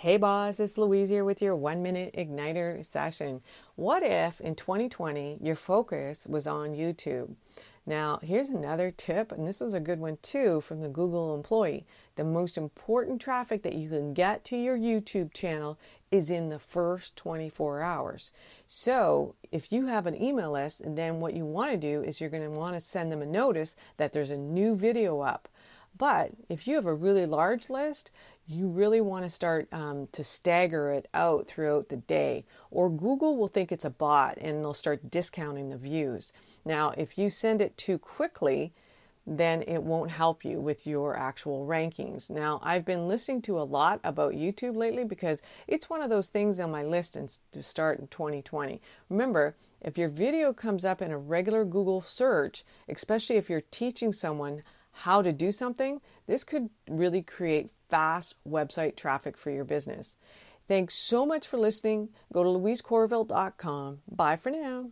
Hey boss, it's Louise here with your one minute igniter session. What if in 2020 your focus was on YouTube? Now, here's another tip, and this is a good one too from the Google employee. The most important traffic that you can get to your YouTube channel is in the first 24 hours. So, if you have an email list, and then what you want to do is you're going to want to send them a notice that there's a new video up. But if you have a really large list, you really want to start um, to stagger it out throughout the day, or Google will think it's a bot and they'll start discounting the views. Now, if you send it too quickly, then it won't help you with your actual rankings. Now, I've been listening to a lot about YouTube lately because it's one of those things on my list to start in 2020. Remember, if your video comes up in a regular Google search, especially if you're teaching someone how to do something, this could really create fast website traffic for your business. Thanks so much for listening. Go to louisecorville.com. Bye for now.